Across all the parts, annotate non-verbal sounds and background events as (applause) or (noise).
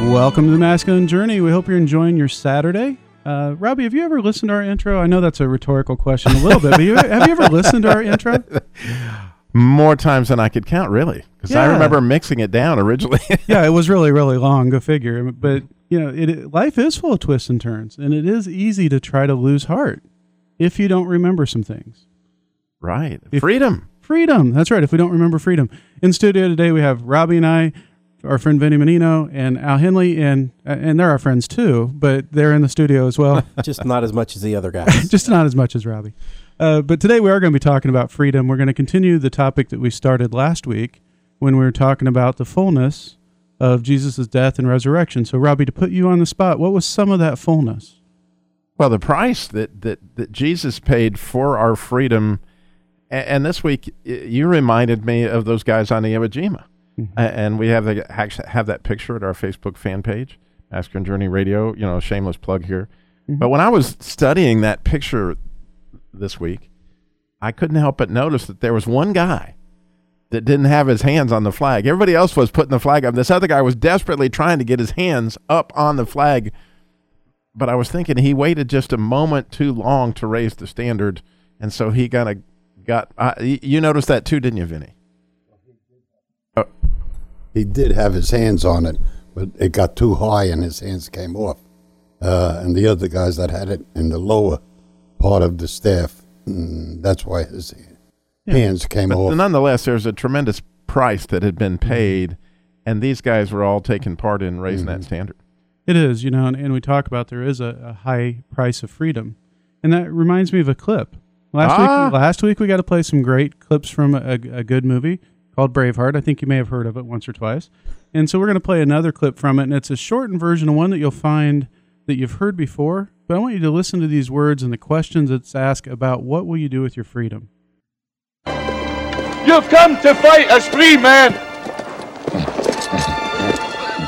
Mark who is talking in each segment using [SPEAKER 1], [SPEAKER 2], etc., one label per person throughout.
[SPEAKER 1] Welcome to the Masculine Journey. We hope you're enjoying your Saturday. Uh, Robbie, have you ever listened to our intro? I know that's a rhetorical question a little bit, but you, have you ever listened to our intro? (laughs)
[SPEAKER 2] More times than I could count, really, because I remember mixing it down originally. (laughs)
[SPEAKER 1] yeah, it was really, really long. Go figure. But you know, it, it- life is full of twists and turns, and it is easy to try to lose heart if you don't remember some things.
[SPEAKER 2] right,
[SPEAKER 1] If-
[SPEAKER 2] freedom.
[SPEAKER 1] Freedom. That's right. If we don't remember freedom. In studio today, we have Robbie and I, our friend Vinny Menino, and Al Henley, and and they're our friends too, but they're in the studio as well. (laughs)
[SPEAKER 3] just not as much as the other (laughs) guys.
[SPEAKER 1] just not as much as Robbie. Uh, but today we are going to be talking about freedom. We're going to continue the topic that we started last week when we were talking about the fullness of Jesus' death and resurrection. So, Robbie, to put you on the spot, what was some of that fullness?
[SPEAKER 2] Well, the price that, that, that Jesus paid for our freedom. And, and this week, you reminded me of those guys on the Iwo Jima. A- And we have, the, have that picture at our Facebook fan page, Masculine Journey Radio. You know, shameless plug here. But when I was studying that picture this week, I couldn't help but notice that there was one guy that didn't have his hands on the flag. Everybody else was putting the flag up. This other guy was desperately trying to get his hands up on the flag. But I was thinking he waited just a moment too long to raise the standard, and so he kind of got. Uh, you noticed that too, didn't you, Vinny?
[SPEAKER 4] He did have his hands on it, but it got too high and his hands came off. Uh, and the other guys that had it in the lower part of the staff, mm, that's why his hands came
[SPEAKER 2] But
[SPEAKER 4] off.
[SPEAKER 2] nonetheless, there's a tremendous price that had been paid, and these guys were all taking part in raising that standard.
[SPEAKER 1] It is, you know, and, and we talk about there is a, a high price of freedom. And that reminds me of a clip. Last
[SPEAKER 2] Ah.
[SPEAKER 1] week last week we got to play some great clips from a, a good movie called Braveheart. I think you may have heard of it once or twice. And so we're going to play another clip from it and it's a shortened version of one that you'll find that you've heard before. But I want you to listen to these words and the questions it's asked about what will you do with your freedom.
[SPEAKER 5] You've come to fight as free men.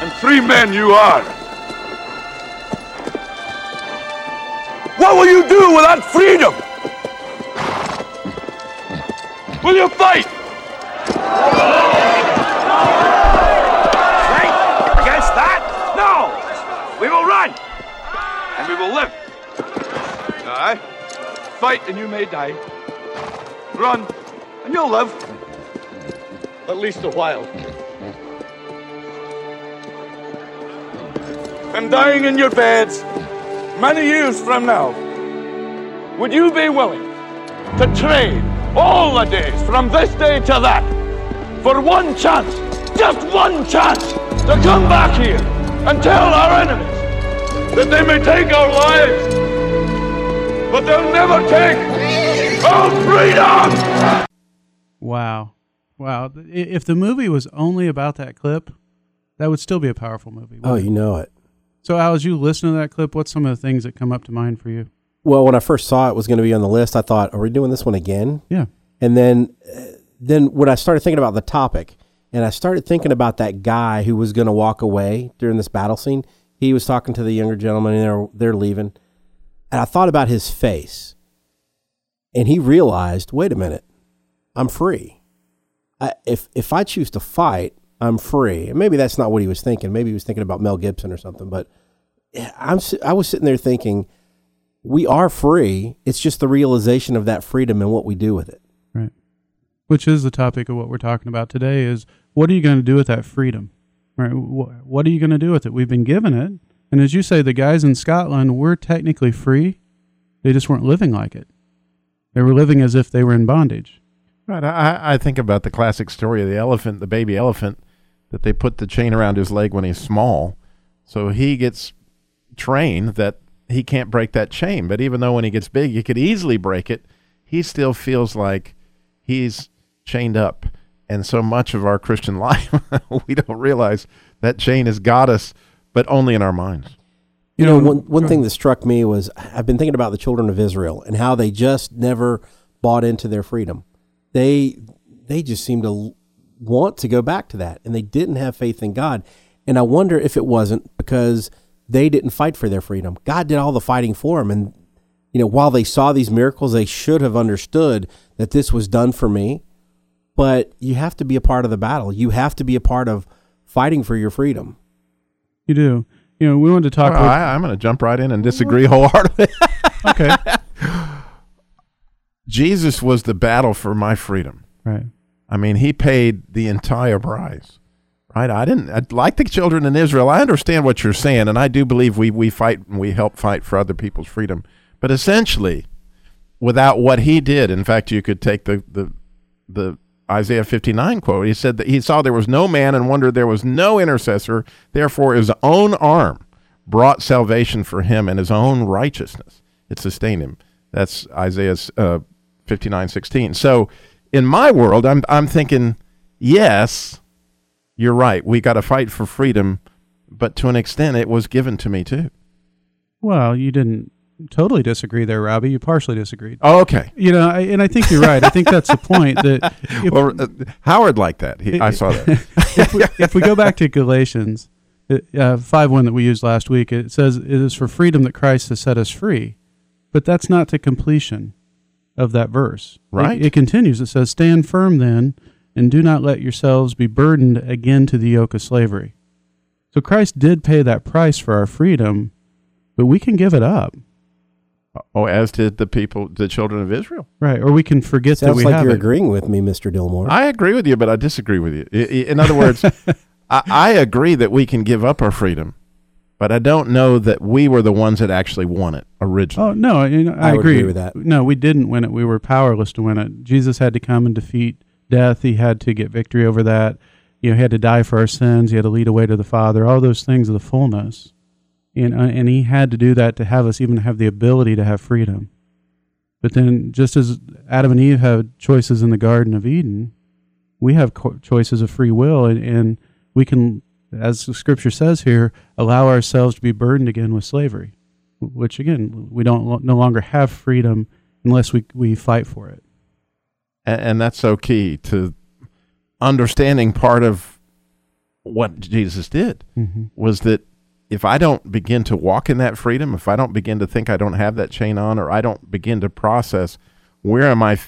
[SPEAKER 5] And free men you are. What will you do with that freedom? Will you fight? Fight against that? No! We will run! And we will live. Aye. Fight and you may die. Run and you'll live. At least a while. And dying in your beds many years from now, would you be willing to trade all the days from this day to that for one chance, just one chance, to come back here and tell our enemies that they may take our lives, but they'll never take our freedom!
[SPEAKER 1] Wow. Wow. If the movie was only about that clip, that would still be a powerful movie.
[SPEAKER 3] oh, you know it.
[SPEAKER 1] So, Al, as you listen to that clip, what's some of the things that come up to mind for you?
[SPEAKER 3] Well, when I first saw it was going to be on the list, I thought, "Are we doing this one again?"
[SPEAKER 1] Yeah.
[SPEAKER 3] And then, uh, then when I started thinking about the topic, and I started thinking about that guy who was going to walk away during this battle scene, he was talking to the younger gentleman, and they're they're leaving, and I thought about his face, and he realized, wait a minute, I'm free. I, if if I choose to fight, I'm free. And maybe that's not what he was thinking. Maybe he was thinking about Mel Gibson or something. But I'm I was sitting there thinking, we are free. It's just the realization of that freedom and what we do with it.
[SPEAKER 1] Right. Which is the topic of what we're talking about today is what are you going to do with that freedom? Right? What are you going to do with it? We've been given it. And as you say, the guys in Scotland were technically free. They just weren't living like it. They were living as if they were in bondage.
[SPEAKER 2] Right. I, I think about the classic story of the elephant, the baby elephant, that they put the chain around his leg when he's small. So he gets trained that he can't break that chain. But even though when he gets big, he could easily break it, he still feels like he's chained up. And so much of our Christian (laughs) life, we don't realize That chain has got us, but only in our minds.
[SPEAKER 3] You know, one, one thing that struck me was I've been thinking about the children of Israel and how they just never bought into their freedom. They they just seemed to want to go back to that, and they didn't have faith in God. And I wonder if it wasn't because they didn't fight for their freedom. God did all the fighting for them, and you know, while they saw these miracles, they should have understood that this was done for me. But you have to be a part of the battle. You have to be a part of fighting for your freedom.
[SPEAKER 1] You do. You know, we wanted to talk.
[SPEAKER 2] Well,
[SPEAKER 1] with,
[SPEAKER 2] I, I'm going to jump right in and disagree wholeheartedly. (laughs)
[SPEAKER 1] okay.
[SPEAKER 2] Jesus was the battle for my freedom.
[SPEAKER 1] Right.
[SPEAKER 2] I mean, he paid the entire price. Right? I didn't I, like the children in Israel. I understand what you're saying, and I do believe we we fight and we help fight for other people's freedom. But essentially, without what he did, in fact, you could take the the the Isaiah 59 quote. He said that he saw there was no man and wondered there was no intercessor. Therefore, his own arm brought salvation for him and his own righteousness. It sustained him. That's Isaiah uh, 59 16. So in my world, I'm, I'm thinking, yes, you're right. We got to fight for freedom, but to an extent, it was given to me too.
[SPEAKER 1] Well, you didn't totally disagree there, Robbie. You partially disagreed.
[SPEAKER 2] Oh, okay.
[SPEAKER 1] You know, I, and I think you're right. I think that's the point that (laughs) if,
[SPEAKER 2] Well, uh, Howard liked that. He, I saw that. (laughs)
[SPEAKER 1] if, we, if we go back to Galatians uh, five one that we used last week, it says it is for freedom that Christ has set us free, but that's not the completion of that verse. It-
[SPEAKER 2] Right.
[SPEAKER 1] It, continues. It says, "Stand firm then, and do not let yourselves be burdened again to the yoke of slavery." So Christ did pay that price for our freedom, but we can give it up,
[SPEAKER 2] Oh, as did the people, the children of Israel.
[SPEAKER 1] right? Or we can forget that
[SPEAKER 3] Sounds
[SPEAKER 1] we
[SPEAKER 3] like
[SPEAKER 1] have
[SPEAKER 3] you're
[SPEAKER 1] it.
[SPEAKER 3] agreeing with me, Mr. Dilmore.
[SPEAKER 2] I agree with you, but I disagree with you. I- I- In other words, (laughs) I, I agree that we can give up our freedom, but I don't know that we were the ones that actually won it originally.
[SPEAKER 1] Oh no, you know, I,
[SPEAKER 3] I
[SPEAKER 1] agree.
[SPEAKER 3] agree with that.
[SPEAKER 1] No, we didn't win it. We were powerless to win it. Jesus had to come and defeat death. He had to get victory over that. You know, he had to die for our sins. He had to lead away to the Father. All those things of the fullness, and uh, and he had to do that to have us even have the ability to have freedom. But then, just as Adam and Eve had choices in the Garden of Eden, we have co- choices of free will, and, and we can, as the Scripture says here, allow ourselves to be burdened again with slavery which again we don't no longer have freedom unless we we fight for it.
[SPEAKER 2] And, and that's so key to understanding part of what Jesus did
[SPEAKER 1] Mm-hmm.
[SPEAKER 2] was that if I don't begin to walk in that freedom, if I don't begin to think I don't have that chain on, or I don't begin to process where am I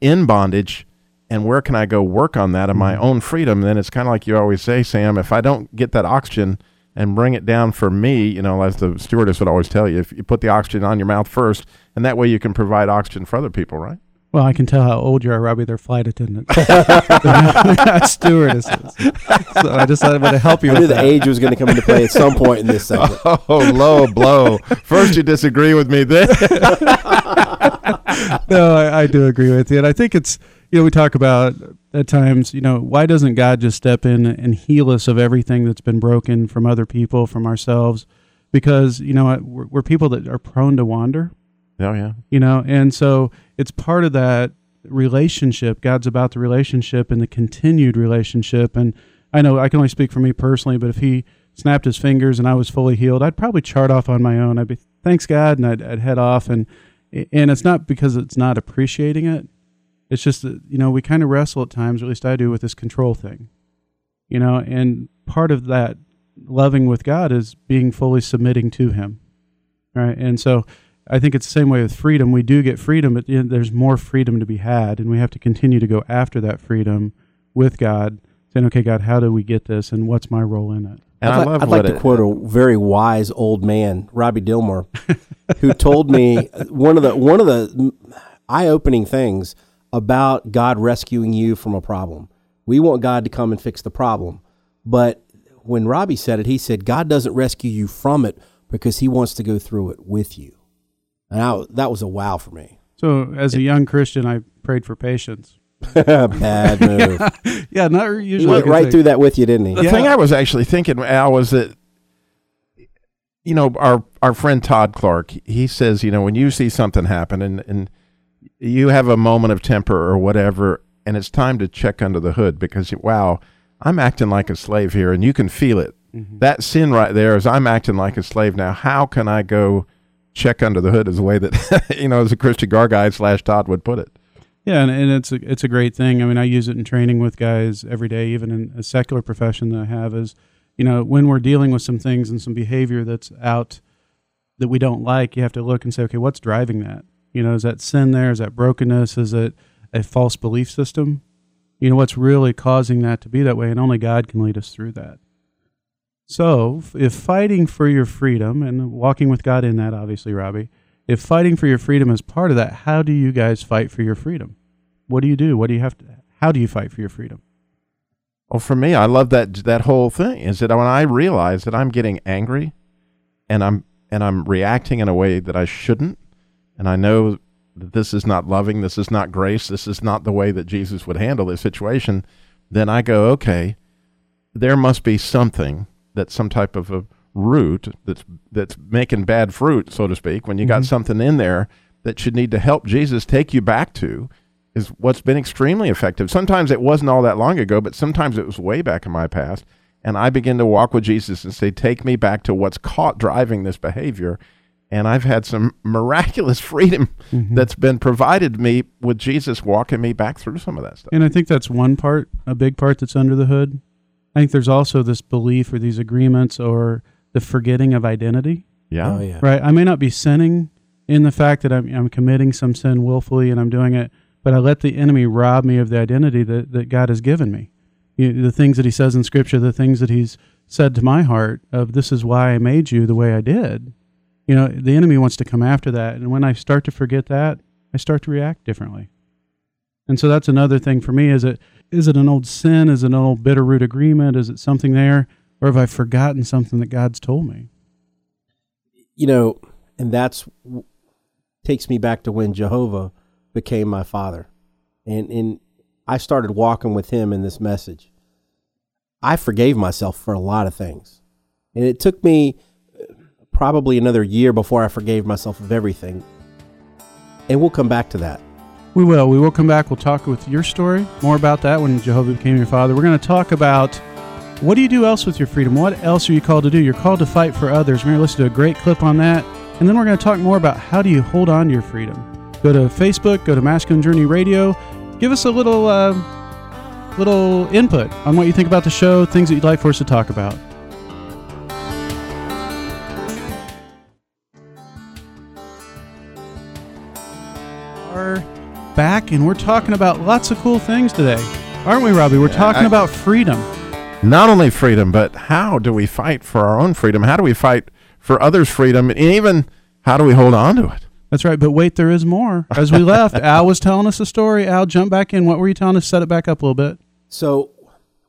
[SPEAKER 2] in bondage and where can I go work on that in my own freedom, then it's kind of like you always say, Sam, if I don't get that oxygen and bring it down for me, you know, as the stewardess would always tell you, if you put the oxygen on your mouth first, and that way you can provide oxygen for other people, right?
[SPEAKER 1] Well, I can tell how old you are, Robbie. They're flight attendants, (laughs) (laughs) stewardesses. So I just thought I would help you
[SPEAKER 3] I knew
[SPEAKER 1] with
[SPEAKER 3] the
[SPEAKER 1] that.
[SPEAKER 3] age was going to come into play at some point in this segment. (laughs)
[SPEAKER 2] Oh, low blow. First you disagree with me, then
[SPEAKER 1] no, I, I do agree with you, and I think it's you know we talk about at times you know why doesn't God just step in and heal us of everything that's been broken from other people, from ourselves, because you know we're, we're people that are prone to wander.
[SPEAKER 2] Oh yeah.
[SPEAKER 1] you know and so it's part of that relationship. God's about the relationship and the continued relationship. And i know i can only speak for me personally but if he snapped his fingers and i was fully healed i'd probably chart off on my own. I'd be thanks god and i'd, I'd head off. And and it's not because it's not appreciating it. It's just that you know we kind of wrestle at times at least i do with this control thing. You know and part of that loving with god is being fully submitting to him. Right? And so I think it's the same way with freedom. We do get freedom, but you know, there's more freedom to be had, and we have to continue to go after that freedom with God, saying, "Okay, God, how do we get this, and what's my role in it?"
[SPEAKER 2] And
[SPEAKER 3] I'd,
[SPEAKER 2] I
[SPEAKER 3] li-
[SPEAKER 2] love
[SPEAKER 3] I'd
[SPEAKER 2] what
[SPEAKER 3] like to
[SPEAKER 2] it-
[SPEAKER 3] quote a uh, very wise old man, Robbie Dilmore, (laughs) who told me uh, one of the one of the eye-opening things about God rescuing you from a problem. We want God to come and fix the problem, but when Robbie said it, he said God doesn't rescue you from it because He wants to go through it with you, and I, that was a wow for me.
[SPEAKER 1] So, as a young Christian, I prayed for patience. (laughs)
[SPEAKER 3] Bad move. (laughs)
[SPEAKER 1] Yeah, not usually.
[SPEAKER 3] He went right
[SPEAKER 1] thing.
[SPEAKER 3] through that with you, didn't he?
[SPEAKER 2] The thing I was actually thinking, Al, was that you know our our friend Todd Clark. He says, you know, when you see something happen and and you have a moment of temper or whatever, and it's time to check under the hood because wow, I'm acting like a slave here, and you can feel it.
[SPEAKER 1] Mm-hmm.
[SPEAKER 2] That sin right there is I'm acting like a slave now. How can I go check under the hood? Is the way that (laughs) you know, as a Christian Car Guy slash Todd would put it.
[SPEAKER 1] Yeah, and, and it's a, it's a great thing. I mean, I use it in training with guys every day, even in a secular profession that I have. Is you know when we're dealing with some things and some behavior that's out that we don't like, you have to look and say, okay, what's driving that? You know, is that sin there? Is that brokenness? Is it a false belief system? You know, what's really causing that to be that way? And only God can lead us through that. So, if fighting for your freedom and walking with God in that, obviously, Robbie, if fighting for your freedom is part of that, how do you guys fight for your freedom? What do you do? What do you have to? How do you fight for your freedom?
[SPEAKER 2] Well, for me, I love that that whole thing. Is that when I realize that I'm getting angry, and I'm and I'm reacting in a way that I shouldn't, and I know that this is not loving, this is not grace, this is not the way that Jesus would handle this situation, then I go, okay, there must be something that's some type of a root that's that's making bad fruit, so to speak. When you got mm-hmm. something in there that should need to help Jesus take you back to, is what's been extremely effective. Sometimes it wasn't all that long ago, but sometimes it was way back in my past. And I begin to walk with Jesus and say, Take me back to what's caught driving this behavior. And I've had some (laughs) miraculous freedom mm-hmm. that's been provided me with Jesus walking me back through some of that stuff.
[SPEAKER 1] And I think that's one part, a big part that's under the hood. I think there's also this belief or these agreements or the forgetting of identity.
[SPEAKER 2] Yeah.
[SPEAKER 3] Oh yeah.
[SPEAKER 1] Right. I may not be sinning in the fact that I'm, I'm committing some sin willfully and I'm doing it, but I let the enemy rob me of the identity that, that God has given me. You the things that he says in scripture, the things that he's said to my heart of this is why I made you the way I did. You know, the enemy wants to come after that. And when I start to forget that, I start to react differently. And so that's another thing for me. Is it is it an old sin? Is it an old bitter root agreement? Is it something there? Or have I forgotten something that God's told me?
[SPEAKER 3] you know, and that's takes me back to when Jehovah became my father, and and I started walking with him in this message. I forgave myself for a lot of things, and it took me uh, probably another year before I forgave myself of everything. And we'll come back to that.
[SPEAKER 1] We will. We will come back. We'll talk with your story, more about that when Jehovah became your father. We're going to talk about what do you do else with your freedom? What else are you called to do? You're called to fight for others. We're going to listen to a great clip on that. And then we're going to talk more about how do you hold on to your freedom. Go to Facebook, go to Masculine Journey Radio. Give us a little, uh, little input on what you think about the show, things that you'd like for us to talk about. Are back, and we're talking about lots of cool things today, aren't we, Robbie? We're talking
[SPEAKER 2] I-
[SPEAKER 1] about freedom.
[SPEAKER 2] Not only freedom, but how do we fight for our own freedom? How do we fight for others' freedom? And even how do we hold on to it?
[SPEAKER 1] That's right. But wait, there is more. As we left, (laughs) Al was telling us a story. Al, jump back in. What were you telling us? Set it back up a little bit.
[SPEAKER 3] So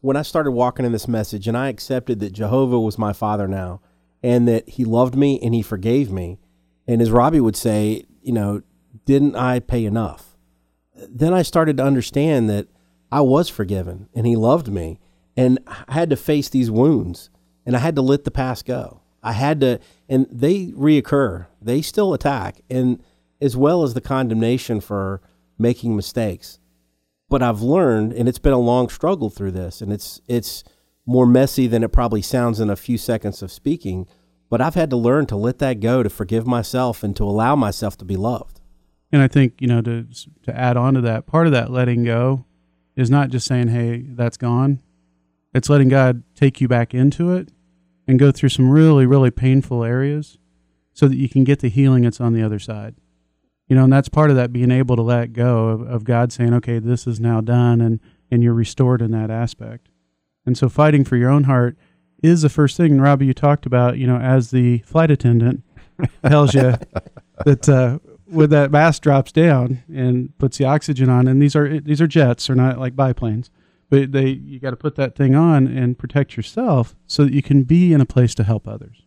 [SPEAKER 3] when I started walking in this message and I accepted that Jehovah was my father now and that he loved me and he forgave me, and as Robbie would say, you know, didn't I pay enough? Then I started to understand that I was forgiven and he loved me and I had to face these wounds and I had to let the past go. I had to, and they reoccur. They still attack, and as well as the condemnation for making mistakes but I've learned, and it's been a long struggle through this, and it's it's more messy than it probably sounds in a few seconds of speaking. But I've had to learn to let that go, to forgive myself, and to allow myself to be loved.
[SPEAKER 1] And I think you know to to add on to that, part of that letting go is not just saying, "Hey, that's gone." It's letting God take you back into it and go through some really, really painful areas, so that you can get the healing that's on the other side. You know, and that's part of that being able to let go of, of God saying, "Okay, this is now done," and and you're restored in that aspect. And so, fighting for your own heart is the first thing. And Robbie, you talked about, you know, as the flight attendant tells you (laughs) that uh, when that mask drops down and puts the oxygen on, and these are these are jets, they're not like biplanes, but they you got to put that thing on and protect yourself so that you can be in a place to help others.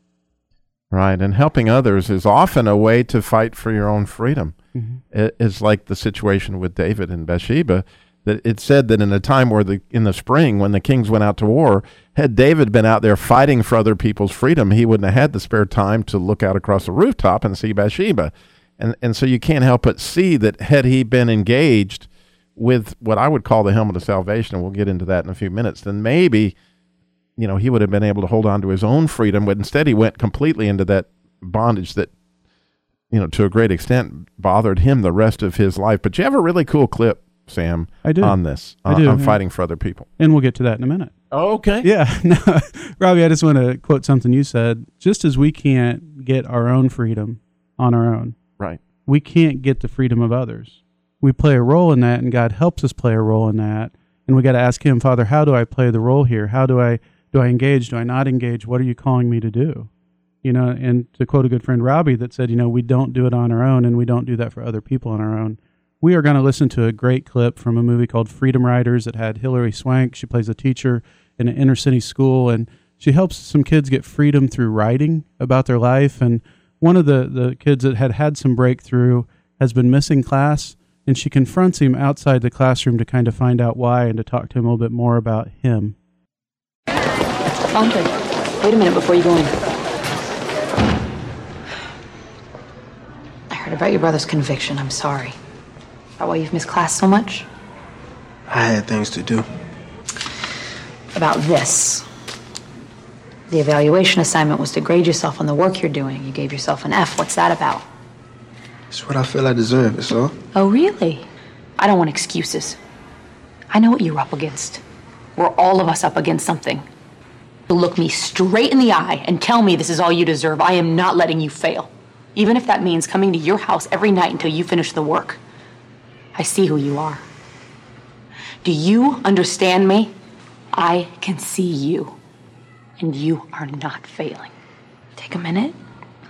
[SPEAKER 2] Right. And helping others is often a way to fight for your own freedom.
[SPEAKER 1] Mm-hmm.
[SPEAKER 2] It is like the situation with David and Bathsheba. That it said that in a time where the in the spring when the kings went out to war, had David been out there fighting for other people's freedom, he wouldn't have had the spare time to look out across the rooftop and see Bathsheba. And and so you can't help but see that had he been engaged with what I would call the helmet of salvation, and we'll get into that in a few minutes, then maybe, you know, he would have been able to hold on to his own freedom, but instead he went completely into that bondage that, you know, to a great extent bothered him the rest of his life. But you have a really cool clip, Sam,
[SPEAKER 1] I do.
[SPEAKER 2] on this,
[SPEAKER 1] I
[SPEAKER 2] on,
[SPEAKER 1] do, uh,
[SPEAKER 2] on
[SPEAKER 1] yeah.
[SPEAKER 2] fighting for other people.
[SPEAKER 1] And we'll get to that in a minute.
[SPEAKER 2] Okay.
[SPEAKER 1] Yeah, (laughs) no, Robbie, I just want to quote something you said. Just as we can't get our own freedom on our own,
[SPEAKER 2] Right.
[SPEAKER 1] we can't get the freedom of others. We play a role in that, and God helps us play a role in that. And we got to ask Him, Father, how do I play the role here? How do I do I engage? Do I not engage? What are you calling me to do? You know, and to quote a good friend Robbie that said, you know, we don't do it on our own, and we don't do that for other people on our own. We are going to listen to a great clip from a movie called Freedom Writers that had Hilary Swank. She plays a teacher in an inner city school, and she helps some kids get freedom through writing about their life. And one of the, the kids that had had some breakthrough has been missing class, and she confronts him outside the classroom to kind of find out why and to talk to him a little bit more about him.
[SPEAKER 6] Andre, wait a minute before you go in. I heard about your brother's conviction. I'm sorry. About why you've missed class so much?
[SPEAKER 7] I had things to do.
[SPEAKER 6] About this. The evaluation assignment was to grade yourself on the work you're doing. You gave yourself an F. What's that about?
[SPEAKER 7] It's what I feel I deserve, that's all.
[SPEAKER 6] Oh, really? I don't want excuses. I know what you're up against. We're all of us up against something. You look me straight in the eye and tell me this is all you deserve. I am not letting you fail. Even if that means coming to your house every night until you finish the work. I see who you are. Do you understand me? I can see you. And you are not failing. Take a minute,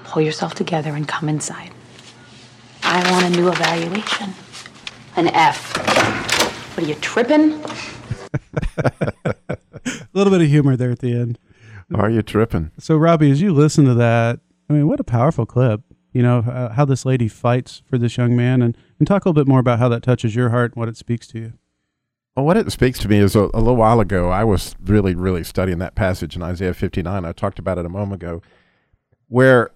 [SPEAKER 6] pull yourself together, and come inside. I want a new evaluation. An F. What are you tripping?
[SPEAKER 1] A (laughs) little bit of humor there at the end.
[SPEAKER 2] Are you tripping?
[SPEAKER 1] So, Robbie, as you listen to that, I mean, what a powerful clip. You know, uh, how this lady fights for this young man, and, and talk a little bit more about how that touches your heart and what it speaks to you.
[SPEAKER 2] Well, what it speaks to me is a, a little while ago, I was really, really studying that passage in Isaiah 59. I talked about it a moment ago, where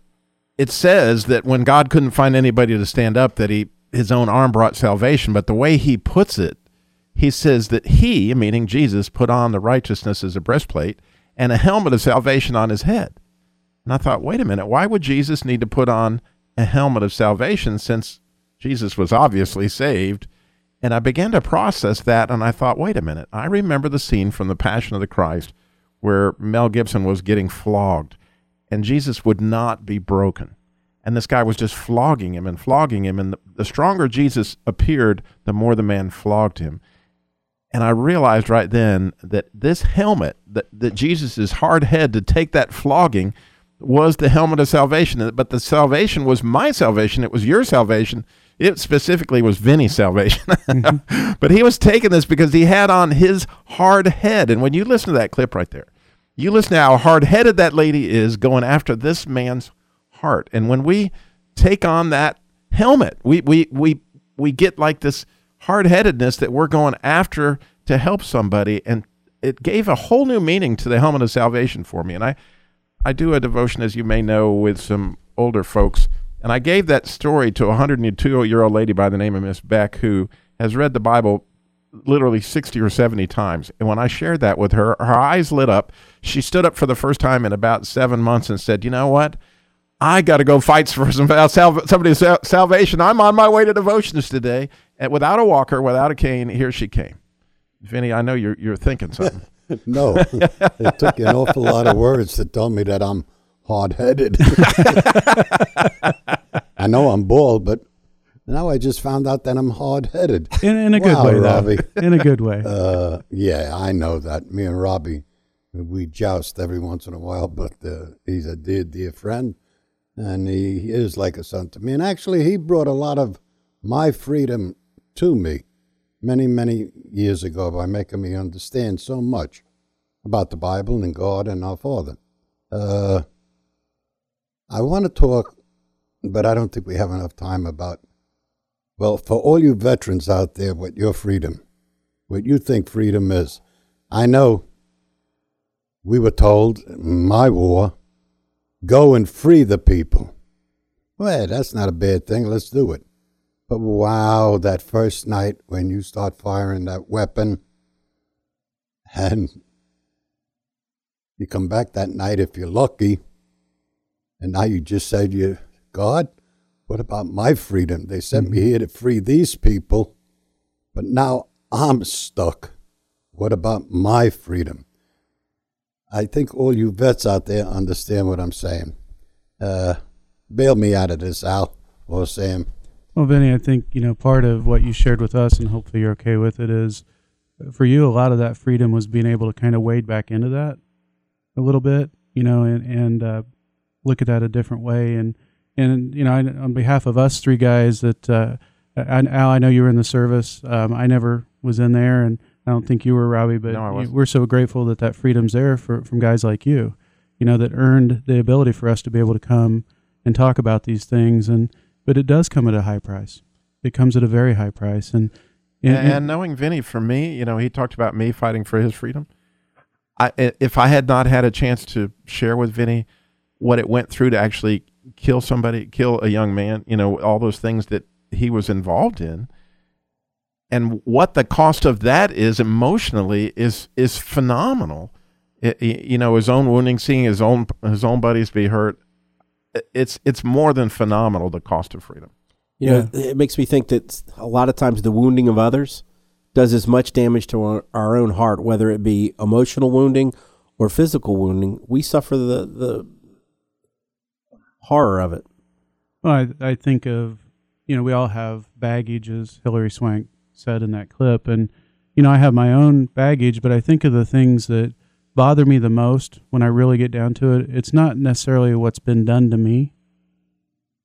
[SPEAKER 2] it says that when God couldn't find anybody to stand up, that he his own arm brought salvation. But the way he puts it, he says that he, meaning Jesus, put on the righteousness as a breastplate and a helmet of salvation on his head. And I thought, wait a minute, why would Jesus need to put on a helmet of salvation since Jesus was obviously saved? And I began to process that, and I thought, wait a minute. I remember the scene from The Passion of the Christ where Mel Gibson was getting flogged, and Jesus would not be broken. And this guy was just flogging him and flogging him. And the, the stronger Jesus appeared, the more the man flogged him. And I realized right then that this helmet, that, that Jesus' hard head to take that flogging, was the helmet of salvation. But the salvation was my salvation. It was your salvation. It specifically was Vinny's salvation. Mm-hmm. (laughs) but he was taking this because he had on his hard head. And when you listen to that clip right there, you listen to how hard headed that lady is going after this man's heart. And when we take on that helmet, we, we, we, we get like this hard headedness that we're going after to help somebody. And it gave a whole new meaning to the helmet of salvation for me. And I, I do a devotion, as you may know, with some older folks. And I gave that story to a 102 year old lady by the name of Miss Beck, who has read the Bible literally 60 or 70 times. And when I shared that with her, her eyes lit up. She stood up for the first time in about seven months and said, You know what? I got to go fight for some (laughs) somebody's sal- salvation. I'm on my way to devotions today. And without a walker, without a cane, here she came. Vinny, I know you're, you're thinking something. (laughs)
[SPEAKER 4] No, it took an awful lot of words to tell me that I'm hard headed. (laughs) I know I'm bald, but now I just found out that I'm hard headed.
[SPEAKER 1] In, in a good
[SPEAKER 4] Wow,
[SPEAKER 1] way, though. (laughs) In a good way.
[SPEAKER 4] Uh, yeah, I know that. Me and Robbie, we joust every once in a while, but uh, he's a dear, dear friend, and he is like a son to me. And actually, he brought a lot of my freedom to me many, many years ago by making me understand so much about the Bible and God and our Father. Uh, I want to talk, but I don't think we have enough time about. Well, for all you veterans out there, what your freedom, what you think freedom is. I know we were told, my war, go and free the people. Well, that's not a bad thing. Let's do it. But wow, that first night when you start firing that weapon and you come back that night if you're lucky, and now you just said you God, what about my freedom? They sent me here to free these people, but now I'm stuck. What about my freedom? I think all you vets out there understand what I'm saying. Uh, bail me out of this, Al or Sam.
[SPEAKER 1] Well, Vinny, I think you know part of what you shared with us, and hopefully you're okay with it. Is for you, a lot of that freedom was being able to kind of wade back into that a little bit, you know, and and uh, look at that a different way. And and you know, I, on behalf of us three guys, that uh, I, Al, I know you were in the service. Um, I never was in there, and I don't think you were, Robbie. But
[SPEAKER 2] No,
[SPEAKER 1] you- we're so grateful that that freedom's there for from guys like you, you know, that earned the ability for us to be able to come and talk about these things. And but it does come at a high price. It comes at a very high price, and
[SPEAKER 2] And, and knowing Vinny, for me, you know, he talked about me fighting for his freedom. I, i- if I had not had a chance to share with Vinny what it went through to actually kill somebody, kill a young man, you know, all those things that he was involved in, and what the cost of that is emotionally is is phenomenal. It- it- you know, his own wounding, seeing his own his own buddies be hurt, it's it's more than phenomenal. The cost of freedom.
[SPEAKER 3] You know, it makes me think that a lot of times the wounding of others does as much damage to our, our own heart, whether it be emotional wounding or physical wounding. We suffer the the horror of it.
[SPEAKER 1] Well, I, I think of, you know, we all have baggage, as Hilary Swank said in that clip. And, you know, I have my own baggage, but I think of the things that bother me the most when I really get down to it. It's not necessarily what's been done to me,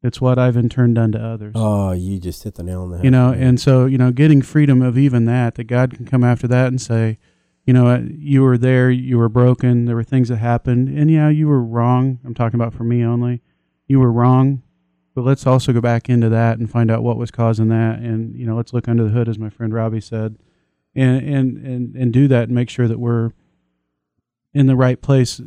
[SPEAKER 1] it's what I've in turn done to others.
[SPEAKER 3] Oh, you just hit the nail on the head.
[SPEAKER 1] you know, and so, you know, getting freedom of even that, that God can come after that and say, you know, uh, you were there, you were broken, there were things that happened, and yeah, you were wrong. I'm talking about for me only. You were wrong, but let's also go back into that and find out what was causing that, and you know, let's look under the hood, as my friend Robbie said, and and and and do that and make sure that we're in the right place,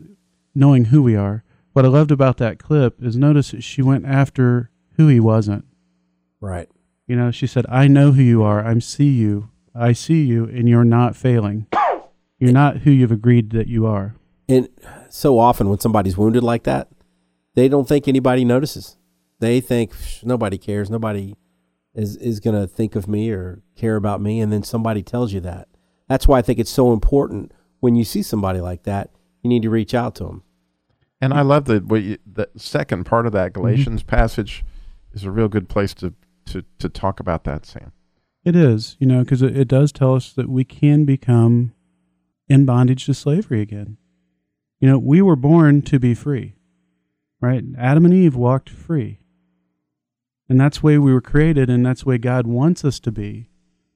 [SPEAKER 1] knowing who we are. What I loved about that clip is notice that she went after who he wasn't.
[SPEAKER 3] right.
[SPEAKER 1] You know, she said, I know who you are. I see you. I see you, and you're not failing. You're not who you've agreed that you are.
[SPEAKER 3] And so often when somebody's wounded like that, they don't think anybody notices. They think nobody cares. Nobody is is going to think of me or care about me. And then somebody tells you that. That's why I think it's so important when you see somebody like that, you need to reach out to them.
[SPEAKER 2] And I love the what you, the second part of that mm-hmm. Galatians passage is a real good place to to to talk about that, Sam.
[SPEAKER 1] It is, you know, because it, it does tell us that we can become in bondage to slavery again. You know, we were born to be free, right? Adam and Eve walked free. And that's the way we were created, and that's the way God wants us to be.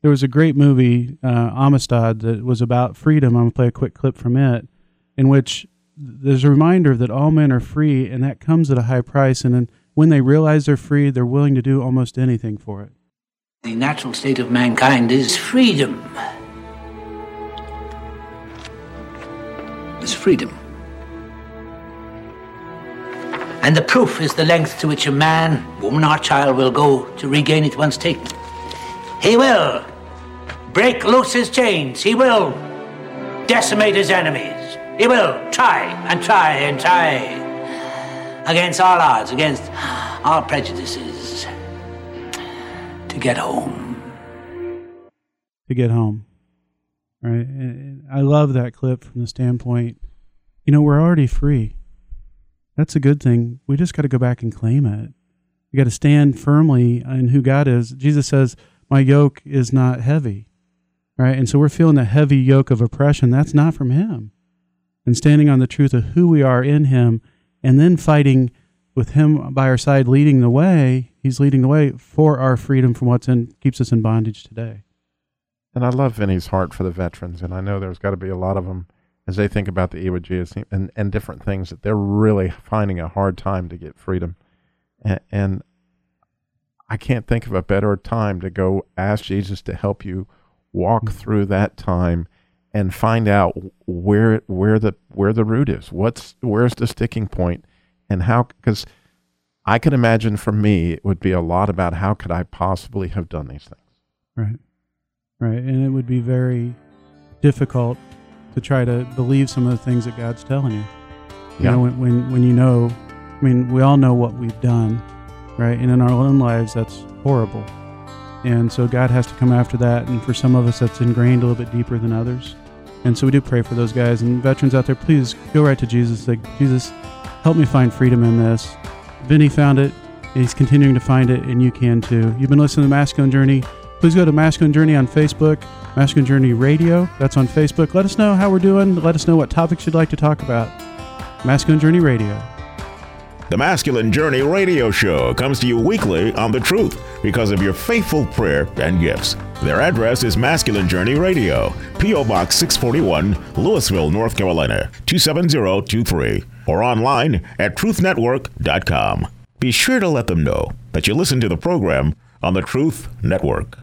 [SPEAKER 1] There was a great movie, uh, Amistad, that was about freedom. I'm going to play a quick clip from it, in which there's a reminder that all men are free, and that comes at a high price. And then when they realize they're free, they're willing to do almost anything for it.
[SPEAKER 8] The natural state of mankind is freedom. Is freedom. And the proof is the length to which a man, woman, or child will go to regain it once taken. He will break loose his chains. He will decimate his enemies. He will try and try and try against all odds, against all prejudices to get home.
[SPEAKER 1] to get home. Right? I love that clip from the standpoint, you know, we're already free. That's a good thing. We just got to go back and claim it. We got to stand firmly in who God is. Jesus says, "My yoke is not heavy." Right? And so we're feeling the heavy yoke of oppression. That's not from him. And standing on the truth of who we are in him and then fighting with him by our side leading the way, he's leading the way for our freedom from what's in keeps us in bondage today.
[SPEAKER 2] And I love Vinny's heart for the veterans, and I know there's got to be a lot of them as they think about the Iwo Jima and and different things that they're really finding a hard time to get freedom, and, and I can't think of a better time to go ask Jesus to help you walk mm-hmm. through that time and find out where where the where the root is. What's where's the sticking point, and how because I can imagine for me, it would be a lot about how could I possibly have done these things.
[SPEAKER 1] Right. Right. And it would be very difficult to try to believe some of the things that God's telling you. You
[SPEAKER 2] Yeah.
[SPEAKER 1] know, when, when, when you know, I mean, we all know what we've done, right? And in our own lives, that's horrible. And so God has to come after that. And for some of us, that's ingrained a little bit deeper than others. And so we do pray for those guys and veterans out there. Please go right to Jesus. Like, Jesus, help me find freedom in this. Vinny found it. He's continuing to find it, and you can too. You've been listening to the Masculine Journey. Please go to Masculine Journey on Facebook, Masculine Journey Radio. That's on Facebook. Let us know how we're doing. Let us know what topics you'd like to talk about. Masculine Journey Radio.
[SPEAKER 9] The Masculine Journey radio show comes to you weekly on The Truth because of your faithful prayer and gifts. Their address is Masculine Journey Radio, P.O. Box 641, Lewisville, North Carolina 27023, or online at truthnetwork.com. Be sure to let them know that you listen to the program on the Truth Network.